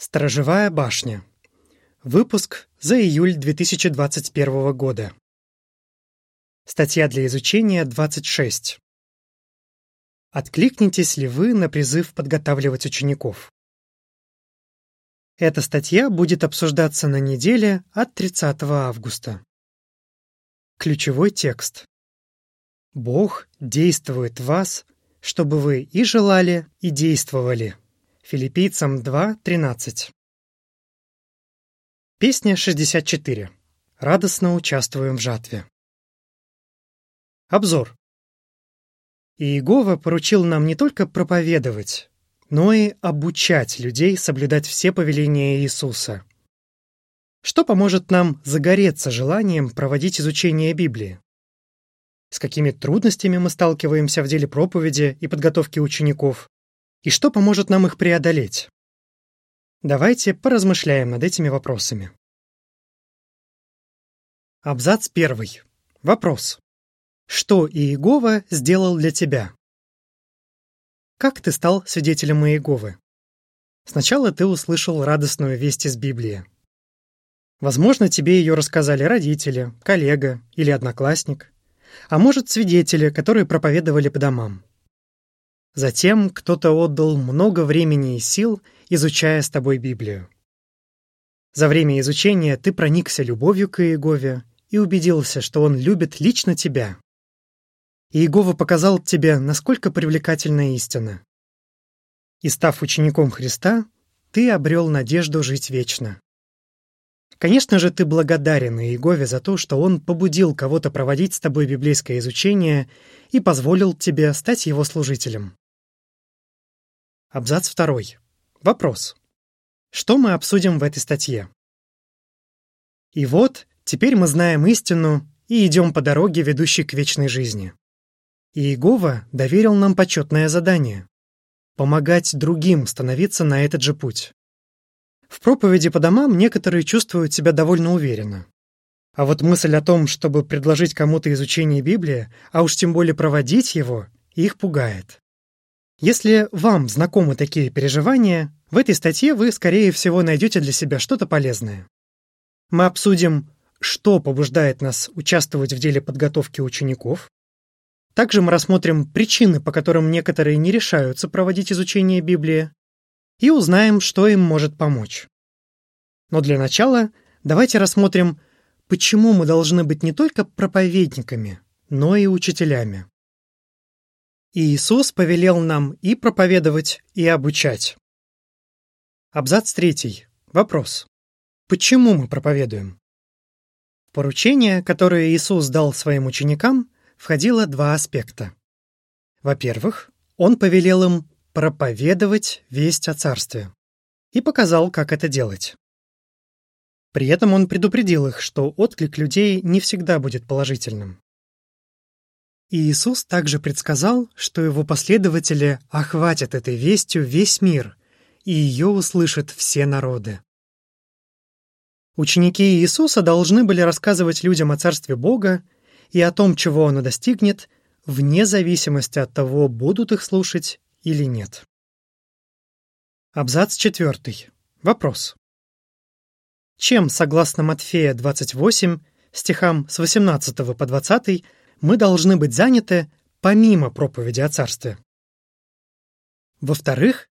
Сторожевая башня. Выпуск за июль 2021 года. Статья для изучения 26. Откликнитесь ли вы на призыв подготавливать учеников? Эта статья будет обсуждаться на неделе от 30 августа. Ключевой текст. Бог действует в вас, чтобы вы и желали, и действовали. Филиппийцам 2.13. Песня 64. Радостно участвуем в жатве. Обзор. Иегова поручил нам не только проповедовать, но и обучать людей соблюдать все повеления Иисуса. Что поможет нам загореться желанием проводить изучение Библии? С какими трудностями мы сталкиваемся в деле проповеди и подготовки учеников? И что поможет нам их преодолеть? Давайте поразмышляем над этими вопросами. Абзац первый. Вопрос. Что Иегова сделал для тебя? Как ты стал свидетелем Иеговы? Сначала ты услышал радостную весть из Библии. Возможно, тебе ее рассказали родители, коллега или одноклассник, а может, свидетели, которые проповедовали по домам. Затем кто-то отдал много времени и сил, изучая с тобой Библию. За время изучения ты проникся любовью к Иегове и убедился, что он любит лично тебя. Иегова показал тебе, насколько привлекательна истина. И став учеником Христа, ты обрел надежду жить вечно. Конечно же, ты благодарен Иегове за то, что он побудил кого-то проводить с тобой библейское изучение и позволил тебе стать его служителем. Абзац второй. Вопрос. Что мы обсудим в этой статье? И вот, теперь мы знаем истину и идем по дороге, ведущей к вечной жизни. Иегова доверил нам почетное задание — помогать другим становиться на этот же путь. В проповеди по домам некоторые чувствуют себя довольно уверенно. А вот мысль о том, чтобы предложить кому-то изучение Библии, а уж тем более проводить его, их пугает. Если вам знакомы такие переживания, в этой статье вы, скорее всего, найдете для себя что-то полезное. Мы обсудим, что побуждает нас участвовать в деле подготовки учеников. Также мы рассмотрим причины, по которым некоторые не решаются проводить изучение Библии, и узнаем, что им может помочь. Но для начала давайте рассмотрим, почему мы должны быть не только проповедниками, но и учителями. Иисус повелел нам и проповедовать, и обучать. Абзац третий. Вопрос. Почему мы проповедуем? В поручение, которое Иисус дал своим ученикам, входило два аспекта. Во-первых, Он повелел им проповедовать весть о Царстве и показал, как это делать. При этом Он предупредил их, что отклик людей не всегда будет положительным. И Иисус также предсказал, что его последователи охватят этой вестью весь мир, и ее услышат все народы. Ученики Иисуса должны были рассказывать людям о Царстве Бога и о том, чего оно достигнет, вне зависимости от того, будут их слушать или нет. Абзац 4. Вопрос. Чем, согласно Матфея 28, стихам с 18 по 20, мы должны быть заняты помимо проповеди о Царстве. Во-вторых,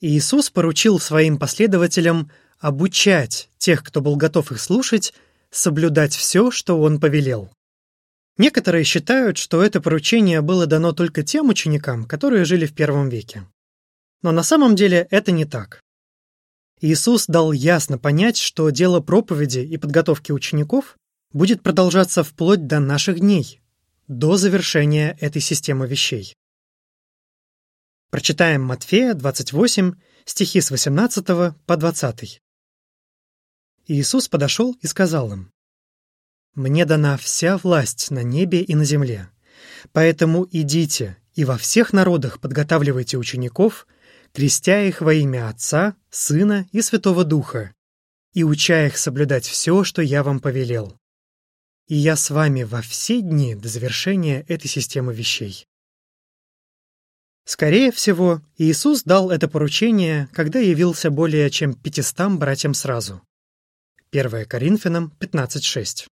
Иисус поручил своим последователям обучать тех, кто был готов их слушать, соблюдать все, что Он повелел. Некоторые считают, что это поручение было дано только тем ученикам, которые жили в первом веке. Но на самом деле это не так. Иисус дал ясно понять, что дело проповеди и подготовки учеников будет продолжаться вплоть до наших дней, до завершения этой системы вещей. Прочитаем Матфея 28, стихи с 18 по 20. Иисус подошел и сказал им, «Мне дана вся власть на небе и на земле, поэтому идите и во всех народах подготавливайте учеников, крестя их во имя Отца, Сына и Святого Духа, и уча их соблюдать все, что я вам повелел и я с вами во все дни до завершения этой системы вещей. Скорее всего, Иисус дал это поручение, когда явился более чем пятистам братьям сразу. 1 Коринфянам 15.6.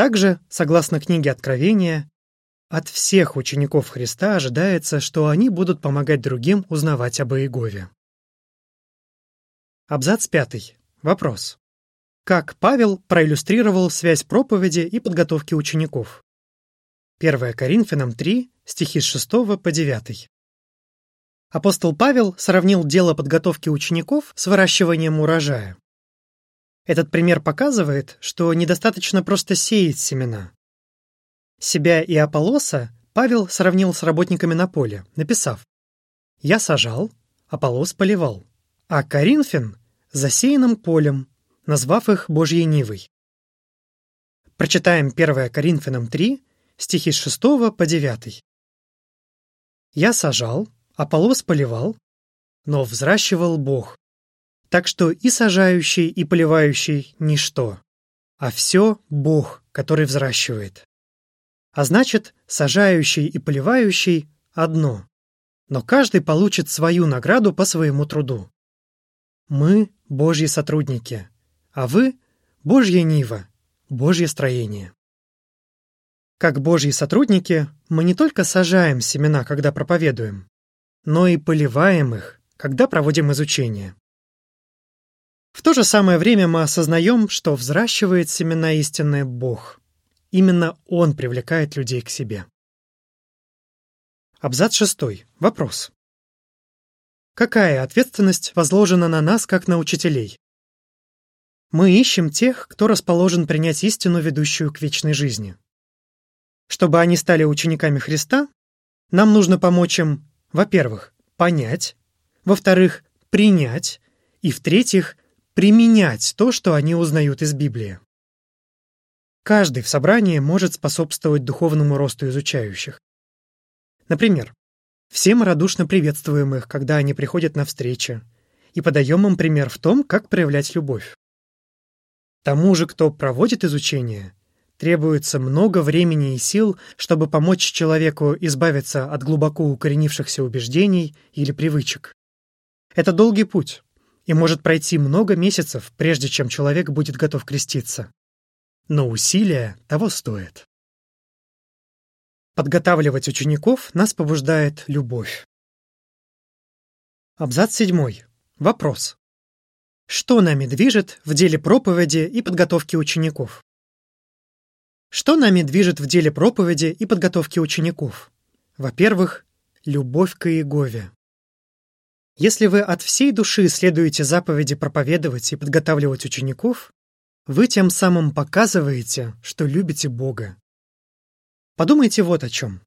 Также, согласно книге Откровения, от всех учеников Христа ожидается, что они будут помогать другим узнавать об Иегове. Абзац 5. Вопрос. Как Павел проиллюстрировал связь проповеди и подготовки учеников? 1 Коринфянам 3, стихи с 6 по 9. Апостол Павел сравнил дело подготовки учеников с выращиванием урожая. Этот пример показывает, что недостаточно просто сеять семена. Себя и Аполлоса Павел сравнил с работниками на поле, написав «Я сажал, Аполлос поливал, а Коринфян — засеянным полем, назвав их Божьей Нивой». Прочитаем 1 Коринфянам 3, стихи с 6 по 9. «Я сажал, Аполлос поливал, но взращивал Бог. Так что и сажающий, и поливающий — ничто, а все — Бог, который взращивает. А значит, сажающий и поливающий — одно. Но каждый получит свою награду по своему труду. Мы — Божьи сотрудники, а вы — Божья Нива, Божье строение. Как Божьи сотрудники, мы не только сажаем семена, когда проповедуем, но и поливаем их, когда проводим изучение. В то же самое время мы осознаем, что взращивает семена истинный Бог. Именно Он привлекает людей к себе. Абзац шестой. Вопрос. Какая ответственность возложена на нас, как на учителей? Мы ищем тех, кто расположен принять истину, ведущую к вечной жизни. Чтобы они стали учениками Христа, нам нужно помочь им, во-первых, понять, во-вторых, принять, и, в-третьих, применять то, что они узнают из Библии. Каждый в собрании может способствовать духовному росту изучающих. Например, все мы радушно приветствуем их, когда они приходят на встречи, и подаем им пример в том, как проявлять любовь. Тому же, кто проводит изучение, требуется много времени и сил, чтобы помочь человеку избавиться от глубоко укоренившихся убеждений или привычек. Это долгий путь, и может пройти много месяцев, прежде чем человек будет готов креститься но усилия того стоят. Подготавливать учеников нас побуждает любовь. Абзац 7. Вопрос. Что нами движет в деле проповеди и подготовки учеников? Что нами движет в деле проповеди и подготовки учеников? Во-первых, любовь к Иегове. Если вы от всей души следуете заповеди проповедовать и подготавливать учеников, вы тем самым показываете, что любите Бога. Подумайте вот о чем.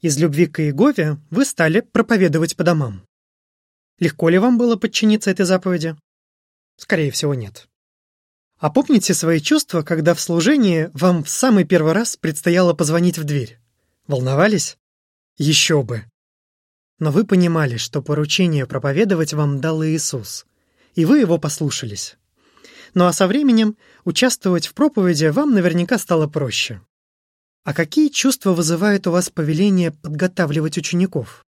Из любви к Иегове вы стали проповедовать по домам. Легко ли вам было подчиниться этой заповеди? Скорее всего, нет. А помните свои чувства, когда в служении вам в самый первый раз предстояло позвонить в дверь? Волновались? Еще бы! Но вы понимали, что поручение проповедовать вам дал Иисус, и вы его послушались. Ну а со временем участвовать в проповеди вам наверняка стало проще. А какие чувства вызывает у вас повеление подготавливать учеников?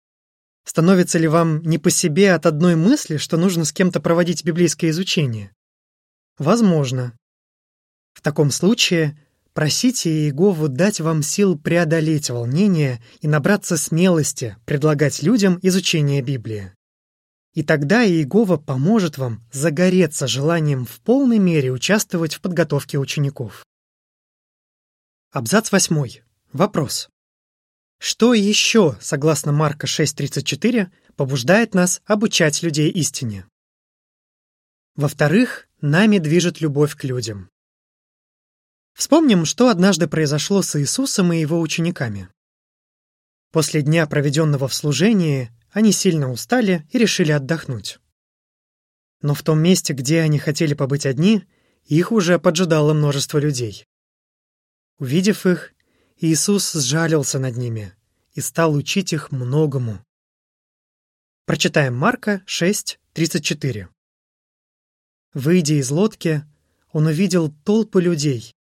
Становится ли вам не по себе от одной мысли, что нужно с кем-то проводить библейское изучение? Возможно. В таком случае просите Иегову дать вам сил преодолеть волнение и набраться смелости предлагать людям изучение Библии. И тогда Иегова поможет вам загореться желанием в полной мере участвовать в подготовке учеников. Абзац 8. Вопрос. Что еще, согласно Марка 6.34, побуждает нас обучать людей истине? Во-вторых, нами движет любовь к людям. Вспомним, что однажды произошло с Иисусом и его учениками. После дня, проведенного в служении, они сильно устали и решили отдохнуть. Но в том месте, где они хотели побыть одни, их уже поджидало множество людей. Увидев их, Иисус сжалился над ними и стал учить их многому. Прочитаем Марка 6:34. Выйдя из лодки, он увидел толпы людей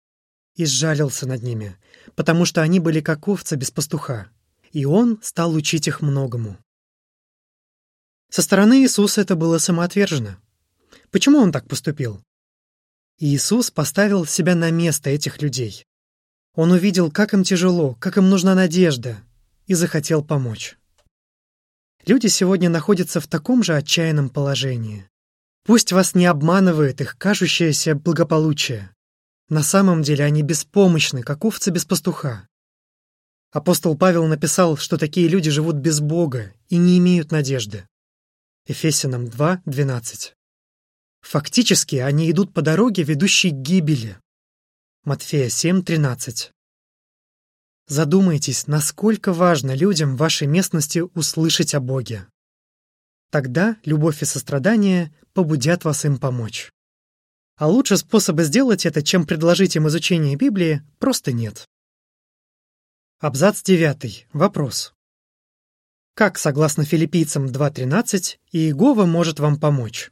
и сжалился над ними, потому что они были как овцы без пастуха, и он стал учить их многому. Со стороны Иисуса это было самоотверженно. Почему он так поступил? Иисус поставил себя на место этих людей. Он увидел, как им тяжело, как им нужна надежда, и захотел помочь. Люди сегодня находятся в таком же отчаянном положении. Пусть вас не обманывает их кажущееся благополучие. На самом деле они беспомощны, как овцы без пастуха. Апостол Павел написал, что такие люди живут без Бога и не имеют надежды. Ефесянам 2.12. Фактически они идут по дороге, ведущей к гибели. Матфея 7.13. Задумайтесь, насколько важно людям в вашей местности услышать о Боге. Тогда любовь и сострадание побудят вас им помочь. А лучше способа сделать это, чем предложить им изучение Библии, просто нет. Абзац 9. Вопрос. Как, согласно филиппийцам 2.13, Иегова может вам помочь?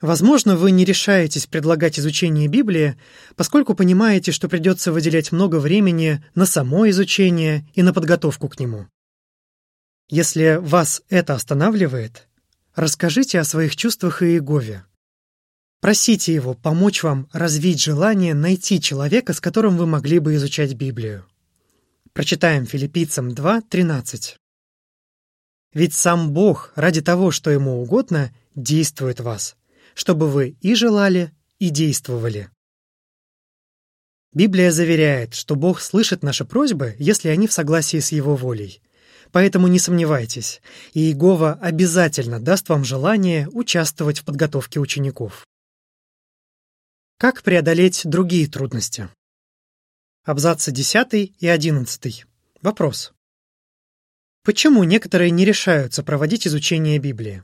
Возможно, вы не решаетесь предлагать изучение Библии, поскольку понимаете, что придется выделять много времени на само изучение и на подготовку к нему. Если вас это останавливает, расскажите о своих чувствах Иегове. Просите его помочь вам развить желание найти человека, с которым вы могли бы изучать Библию. Прочитаем филиппийцам 2.13. «Ведь сам Бог ради того, что Ему угодно, действует в вас, чтобы вы и желали, и действовали». Библия заверяет, что Бог слышит наши просьбы, если они в согласии с Его волей. Поэтому не сомневайтесь, Иегова обязательно даст вам желание участвовать в подготовке учеников. Как преодолеть другие трудности? Абзацы 10 и 11. Вопрос. Почему некоторые не решаются проводить изучение Библии?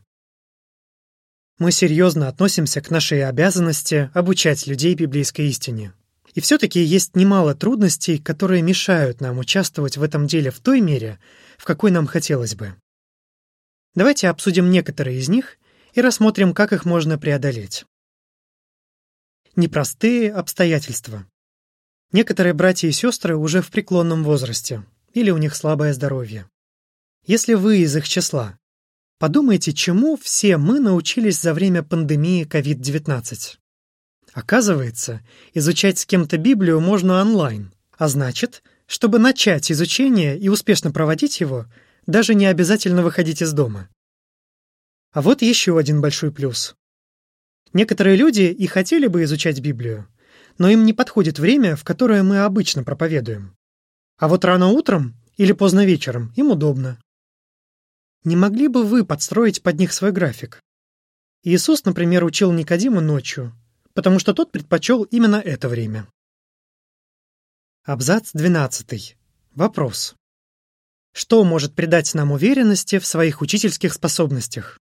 Мы серьезно относимся к нашей обязанности обучать людей библейской истине. И все-таки есть немало трудностей, которые мешают нам участвовать в этом деле в той мере, в какой нам хотелось бы. Давайте обсудим некоторые из них и рассмотрим, как их можно преодолеть. Непростые обстоятельства. Некоторые братья и сестры уже в преклонном возрасте, или у них слабое здоровье. Если вы из их числа, подумайте, чему все мы научились за время пандемии COVID-19. Оказывается, изучать с кем-то Библию можно онлайн, а значит, чтобы начать изучение и успешно проводить его, даже не обязательно выходить из дома. А вот еще один большой плюс. Некоторые люди и хотели бы изучать Библию, но им не подходит время, в которое мы обычно проповедуем. А вот рано утром или поздно вечером им удобно. Не могли бы вы подстроить под них свой график? Иисус, например, учил Никодима ночью, потому что тот предпочел именно это время. Абзац 12. Вопрос. Что может придать нам уверенности в своих учительских способностях?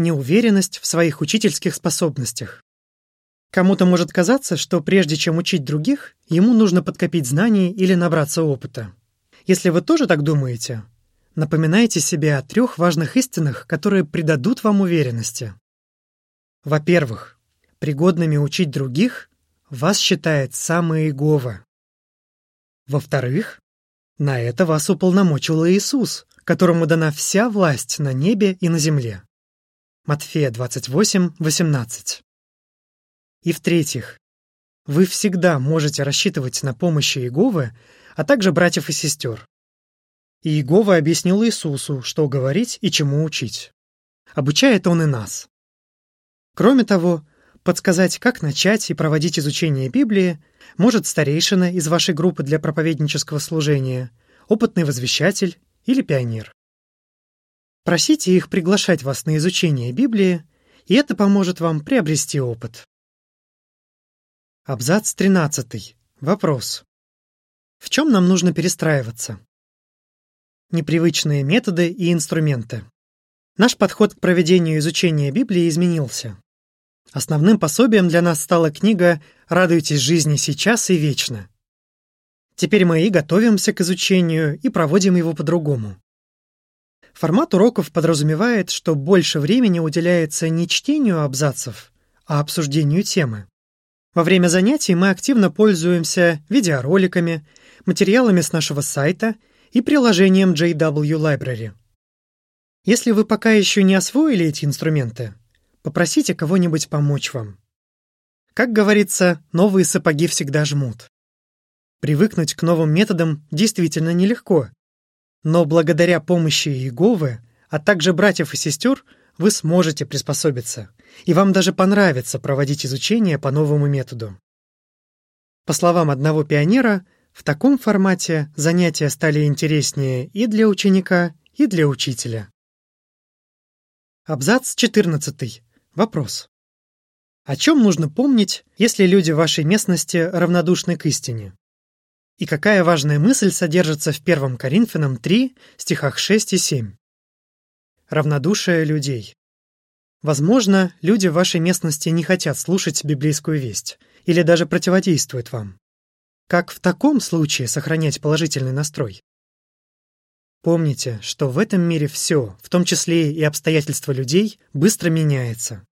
Неуверенность в своих учительских способностях. Кому-то может казаться, что прежде чем учить других, ему нужно подкопить знаний или набраться опыта. Если вы тоже так думаете, напоминайте себе о трех важных истинах, которые придадут вам уверенности. Во-первых, пригодными учить других вас считает сам Иегова. Во-вторых, на это вас уполномочил Иисус, которому дана вся власть на небе и на земле. Матфея 28, 18. И в-третьих, вы всегда можете рассчитывать на помощь Иеговы, а также братьев и сестер. Иегова объяснил Иисусу, что говорить и чему учить. Обучает он и нас. Кроме того, подсказать, как начать и проводить изучение Библии, может старейшина из вашей группы для проповеднического служения, опытный возвещатель или пионер. Просите их приглашать вас на изучение Библии, и это поможет вам приобрести опыт. Абзац 13. Вопрос. В чем нам нужно перестраиваться? Непривычные методы и инструменты. Наш подход к проведению изучения Библии изменился. Основным пособием для нас стала книга «Радуйтесь жизни сейчас и вечно». Теперь мы и готовимся к изучению, и проводим его по-другому. Формат уроков подразумевает, что больше времени уделяется не чтению абзацев, а обсуждению темы. Во время занятий мы активно пользуемся видеороликами, материалами с нашего сайта и приложением JW Library. Если вы пока еще не освоили эти инструменты, попросите кого-нибудь помочь вам. Как говорится, новые сапоги всегда жмут. Привыкнуть к новым методам действительно нелегко. Но благодаря помощи Иеговы, а также братьев и сестер, вы сможете приспособиться, и вам даже понравится проводить изучение по новому методу. По словам одного пионера, в таком формате занятия стали интереснее и для ученика, и для учителя. Абзац 14. Вопрос. О чем нужно помнить, если люди вашей местности равнодушны к истине? И какая важная мысль содержится в 1 Коринфянам 3, стихах 6 и 7? Равнодушие людей. Возможно, люди в вашей местности не хотят слушать библейскую весть или даже противодействуют вам. Как в таком случае сохранять положительный настрой? Помните, что в этом мире все, в том числе и обстоятельства людей, быстро меняется.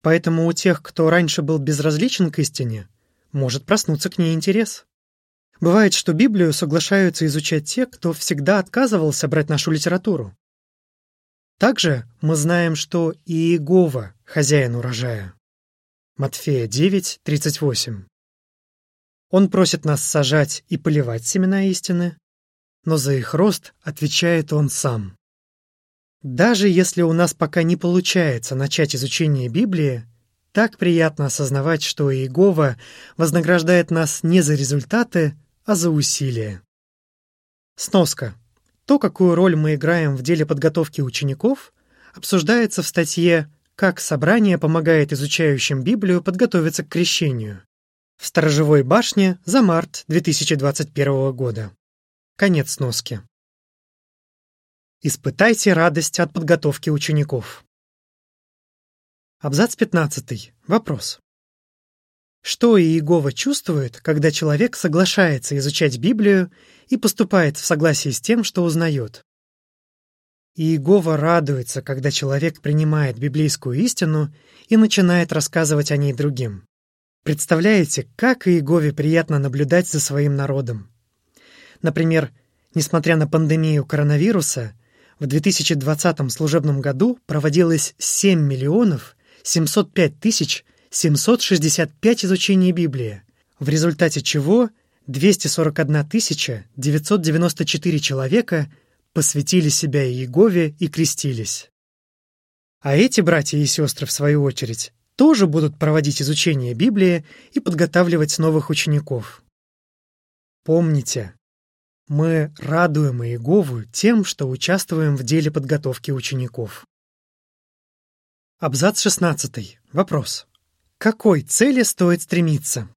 Поэтому у тех, кто раньше был безразличен к истине, может проснуться к ней интерес. Бывает, что Библию соглашаются изучать те, кто всегда отказывался брать нашу литературу. Также мы знаем, что Иегова – хозяин урожая. Матфея 9, 38. Он просит нас сажать и поливать семена истины, но за их рост отвечает он сам. Даже если у нас пока не получается начать изучение Библии, так приятно осознавать, что Иегова вознаграждает нас не за результаты, а за усилия. Сноска. То, какую роль мы играем в деле подготовки учеников, обсуждается в статье «Как собрание помогает изучающим Библию подготовиться к крещению» в Сторожевой башне за март 2021 года. Конец сноски. Испытайте радость от подготовки учеников. Абзац 15. Вопрос. Что Иегова чувствует, когда человек соглашается изучать Библию и поступает в согласии с тем, что узнает? Иегова радуется, когда человек принимает библейскую истину и начинает рассказывать о ней другим. Представляете, как Иегове приятно наблюдать за своим народом. Например, несмотря на пандемию коронавируса, в 2020 служебном году проводилось 7 миллионов 705 тысяч 765 изучений Библии, в результате чего 241 тысяча 994 человека посвятили себя Иегове и крестились. А эти братья и сестры, в свою очередь, тоже будут проводить изучение Библии и подготавливать новых учеников. Помните, мы радуем Иегову тем, что участвуем в деле подготовки учеников. Абзац 16. Вопрос. Какой цели стоит стремиться?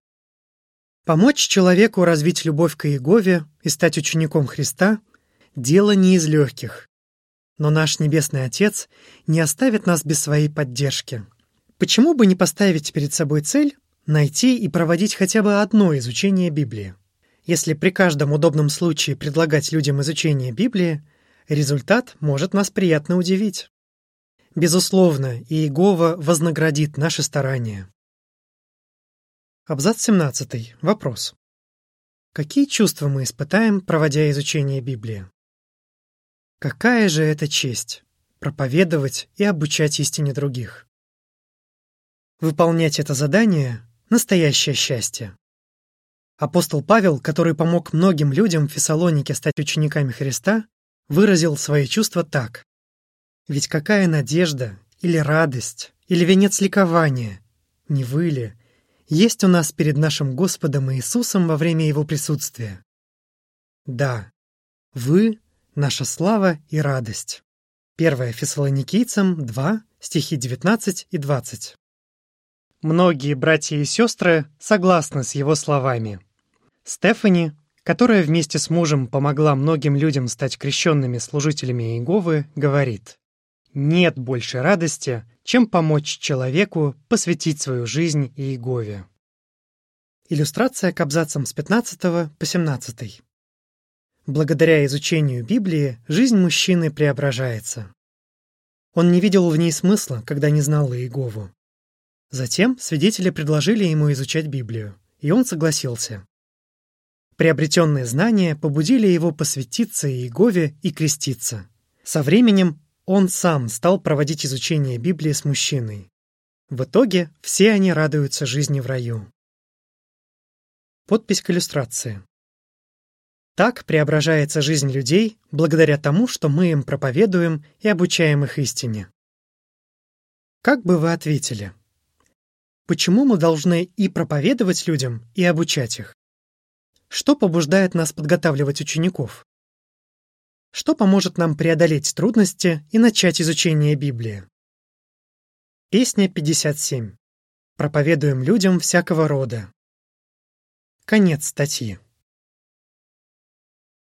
Помочь человеку развить любовь к Иегове и стать учеником Христа – дело не из легких. Но наш Небесный Отец не оставит нас без своей поддержки. Почему бы не поставить перед собой цель найти и проводить хотя бы одно изучение Библии? Если при каждом удобном случае предлагать людям изучение Библии, результат может нас приятно удивить. Безусловно, Иегова вознаградит наши старания. Абзац 17. Вопрос. Какие чувства мы испытаем, проводя изучение Библии? Какая же это честь – проповедовать и обучать истине других? Выполнять это задание – настоящее счастье. Апостол Павел, который помог многим людям в Фессалонике стать учениками Христа, выразил свои чувства так. «Ведь какая надежда, или радость, или венец ликования, не вы ли, есть у нас перед нашим Господом Иисусом во время Его присутствия? Да, вы — наша слава и радость». 1 Фессалоникийцам 2, стихи 19 и 20. Многие братья и сестры согласны с его словами. Стефани, которая вместе с мужем помогла многим людям стать крещенными служителями Иеговы, говорит, «Нет больше радости, чем помочь человеку посвятить свою жизнь Иегове». Иллюстрация к абзацам с 15 по 17. Благодаря изучению Библии жизнь мужчины преображается. Он не видел в ней смысла, когда не знал Иегову. Затем свидетели предложили ему изучать Библию, и он согласился. Приобретенные знания побудили его посвятиться Иегове и креститься. Со временем он сам стал проводить изучение Библии с мужчиной. В итоге все они радуются жизни в раю. Подпись к иллюстрации. Так преображается жизнь людей благодаря тому, что мы им проповедуем и обучаем их истине. Как бы вы ответили? Почему мы должны и проповедовать людям, и обучать их? Что побуждает нас подготавливать учеников? Что поможет нам преодолеть трудности и начать изучение Библии? Песня 57. Проповедуем людям всякого рода. Конец статьи.